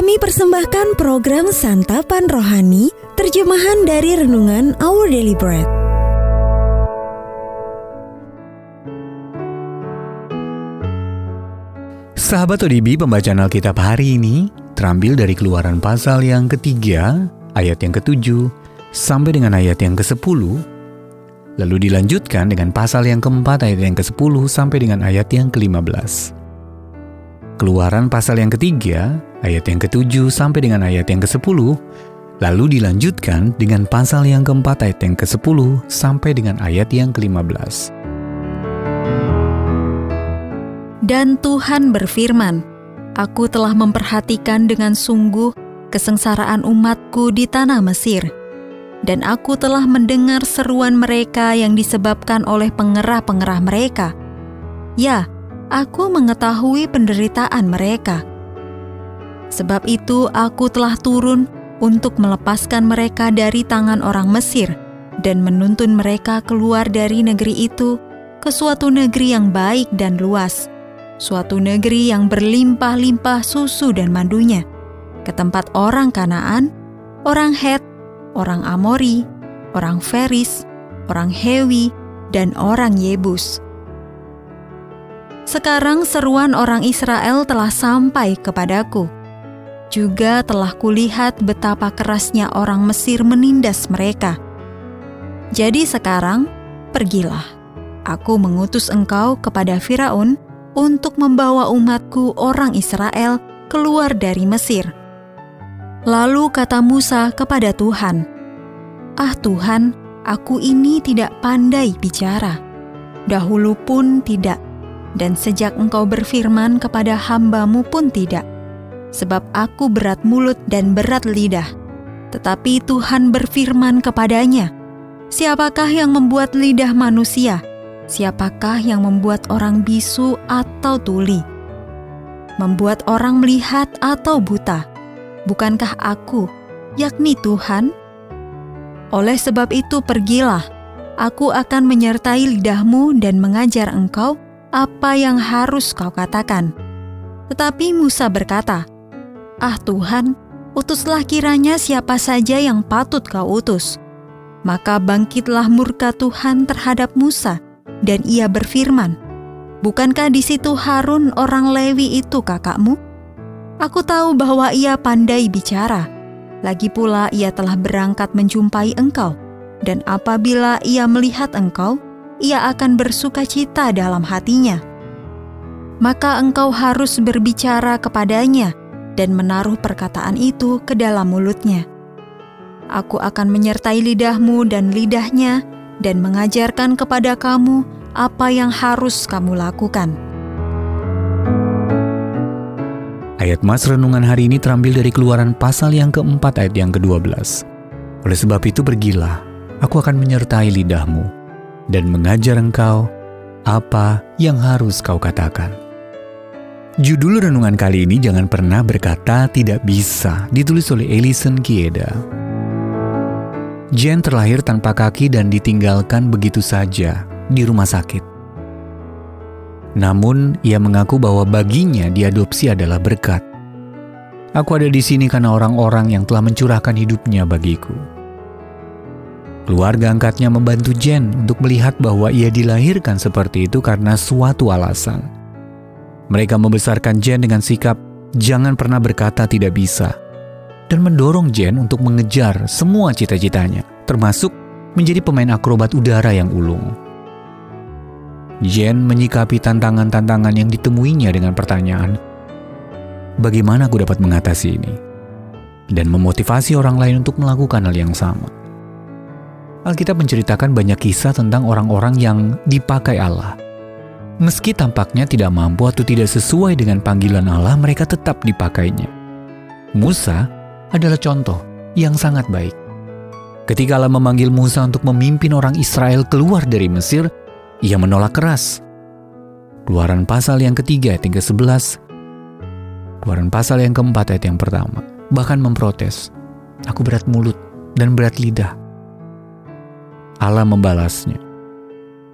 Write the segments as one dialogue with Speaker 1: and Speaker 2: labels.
Speaker 1: Kami persembahkan program Santapan Rohani, terjemahan dari Renungan Our Daily Bread.
Speaker 2: Sahabat ODB, pembacaan Alkitab hari ini terambil dari keluaran pasal yang ketiga, ayat yang ketujuh, sampai dengan ayat yang ke-10, lalu dilanjutkan dengan pasal yang keempat ayat yang ke-10 sampai dengan ayat yang ke-15. Keluaran pasal yang ketiga, ayat yang ke-7 sampai dengan ayat yang ke-10, lalu dilanjutkan dengan pasal yang keempat ayat yang ke-10 sampai dengan ayat yang ke-15.
Speaker 3: Dan Tuhan berfirman, Aku telah memperhatikan dengan sungguh kesengsaraan umatku di tanah Mesir, dan aku telah mendengar seruan mereka yang disebabkan oleh pengerah-pengerah mereka. Ya, aku mengetahui penderitaan mereka. Sebab itu aku telah turun untuk melepaskan mereka dari tangan orang Mesir dan menuntun mereka keluar dari negeri itu ke suatu negeri yang baik dan luas, suatu negeri yang berlimpah-limpah susu dan madunya, ke tempat orang Kanaan, orang Het, orang Amori, orang Feris, orang Hewi, dan orang Yebus. Sekarang seruan orang Israel telah sampai kepadaku. Juga telah kulihat betapa kerasnya orang Mesir menindas mereka. Jadi sekarang, pergilah. Aku mengutus engkau kepada Firaun, untuk membawa umatku orang Israel keluar dari Mesir. Lalu kata Musa kepada Tuhan, "Ah Tuhan, aku ini tidak pandai bicara. Dahulu pun tidak, dan sejak engkau berfirman kepada hambamu pun tidak. Sebab aku berat mulut dan berat lidah. Tetapi Tuhan berfirman kepadanya, Siapakah yang membuat lidah manusia?' Siapakah yang membuat orang bisu atau tuli? Membuat orang melihat atau buta? Bukankah aku, yakni Tuhan? Oleh sebab itu pergilah, aku akan menyertai lidahmu dan mengajar engkau apa yang harus kau katakan. Tetapi Musa berkata, Ah Tuhan, utuslah kiranya siapa saja yang patut kau utus. Maka bangkitlah murka Tuhan terhadap Musa, dan ia berfirman, Bukankah di situ Harun orang Lewi itu kakakmu? Aku tahu bahwa ia pandai bicara. Lagi pula ia telah berangkat menjumpai engkau, dan apabila ia melihat engkau, ia akan bersuka cita dalam hatinya. Maka engkau harus berbicara kepadanya dan menaruh perkataan itu ke dalam mulutnya. Aku akan menyertai lidahmu dan lidahnya, dan mengajarkan kepada kamu apa yang harus kamu lakukan.
Speaker 2: Ayat Mas Renungan hari ini terambil dari keluaran pasal yang keempat ayat yang ke-12. Oleh sebab itu pergilah, aku akan menyertai lidahmu dan mengajar engkau apa yang harus kau katakan. Judul renungan kali ini jangan pernah berkata tidak bisa, ditulis oleh Elison Kieda. Jen terlahir tanpa kaki dan ditinggalkan begitu saja di rumah sakit. Namun, ia mengaku bahwa baginya diadopsi adalah berkat. Aku ada di sini karena orang-orang yang telah mencurahkan hidupnya bagiku. Keluarga angkatnya membantu Jen untuk melihat bahwa ia dilahirkan seperti itu karena suatu alasan. Mereka membesarkan Jen dengan sikap jangan pernah berkata tidak bisa dan mendorong Jen untuk mengejar semua cita-citanya, termasuk menjadi pemain akrobat udara yang ulung. Jen menyikapi tantangan-tantangan yang ditemuinya dengan pertanyaan, bagaimana aku dapat mengatasi ini? Dan memotivasi orang lain untuk melakukan hal yang sama. Alkitab menceritakan banyak kisah tentang orang-orang yang dipakai Allah. Meski tampaknya tidak mampu atau tidak sesuai dengan panggilan Allah, mereka tetap dipakainya. Musa adalah contoh yang sangat baik. Ketika Allah memanggil Musa untuk memimpin orang Israel keluar dari Mesir, ia menolak keras. Keluaran pasal yang ketiga ayat yang ke-11, keluaran pasal yang keempat ayat yang pertama, bahkan memprotes, aku berat mulut dan berat lidah. Allah membalasnya,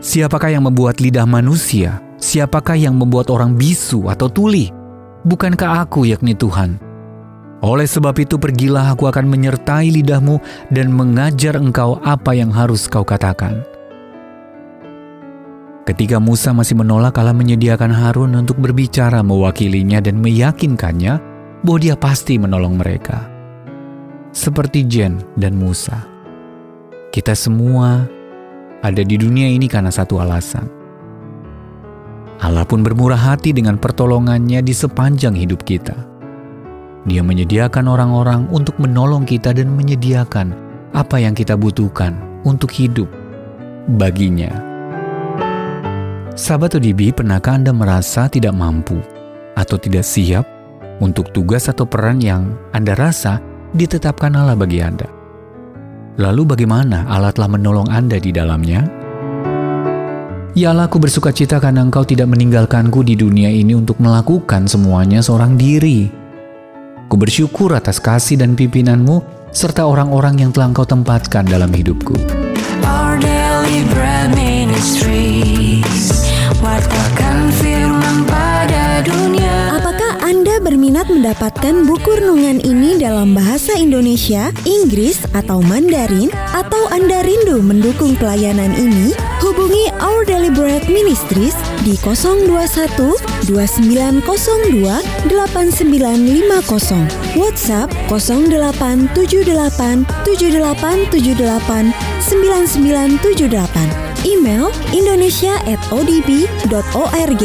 Speaker 2: siapakah yang membuat lidah manusia? Siapakah yang membuat orang bisu atau tuli? Bukankah aku yakni Tuhan? Oleh sebab itu pergilah aku akan menyertai lidahmu dan mengajar engkau apa yang harus kau katakan. Ketika Musa masih menolak Allah menyediakan Harun untuk berbicara mewakilinya dan meyakinkannya bahwa dia pasti menolong mereka. Seperti Jen dan Musa. Kita semua ada di dunia ini karena satu alasan. Allah pun bermurah hati dengan pertolongannya di sepanjang hidup kita dia menyediakan orang-orang untuk menolong kita dan menyediakan apa yang kita butuhkan untuk hidup baginya. Sahabat ODB, pernahkah Anda merasa tidak mampu atau tidak siap untuk tugas atau peran yang Anda rasa ditetapkan Allah bagi Anda? Lalu bagaimana Allah telah menolong Anda di dalamnya? Ya Allah, aku bersuka cita karena Engkau tidak meninggalkanku di dunia ini untuk melakukan semuanya seorang diri. Ku bersyukur atas kasih dan pimpinanmu serta orang-orang yang telah engkau tempatkan dalam hidupku. Our daily bread ministries,
Speaker 3: firman mendapatkan buku renungan ini dalam bahasa Indonesia, Inggris, atau Mandarin? Atau Anda rindu mendukung pelayanan ini? Hubungi Our Bread Ministries di 021 2902 8950 WhatsApp 0878 7878 9978 Email indonesia at odb.org